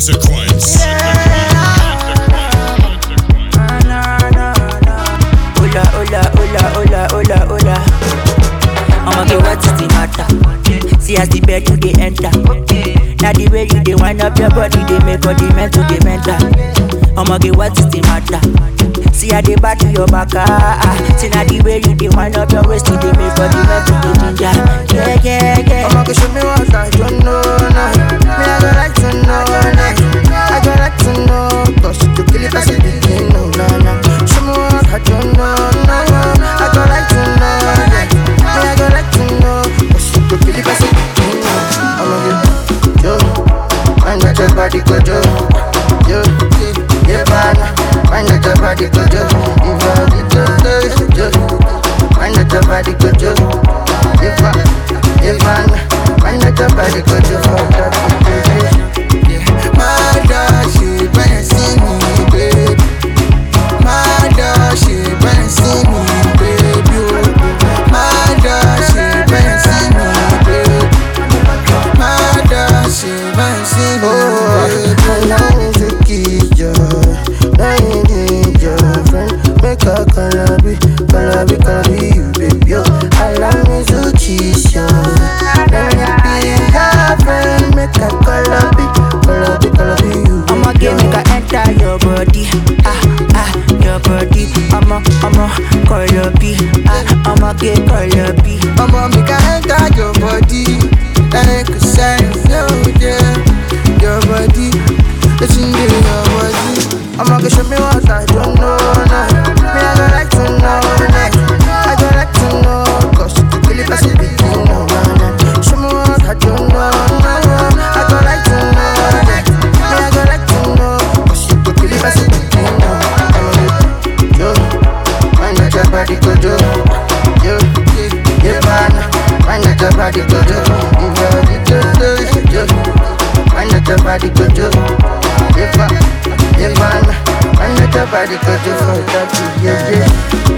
consequence. Hola, hola, hola, hola, hola, hola. I'ma get what is the. See as the bed you they enter. Now the way you they wind up your body, they make all the men to the mental. I'ma get what is the matter. See how they back to your back ah, ah, See now the way you they wind up your waist they make me for the men to the ginger Yeah, yeah, yeah I'ma go show me what's that go yo. Yeah, man. Find out your body go yo. If I get yo, yo. Find out your body go yo. If I, if I, find out your body go yo. For that, dog, she better see me, babe. My dog, she better see me, babe. dog, she better see me, see B, ah I'ma get B. Mama, make I enter your body. Like a sign flow, yeah. Your body, it's in your body. I'ma go show me what I don't Body go If you need to do yo Find out your body go yo Yeah, man, yeah, man Find out your body go yo For that, yeah, yeah,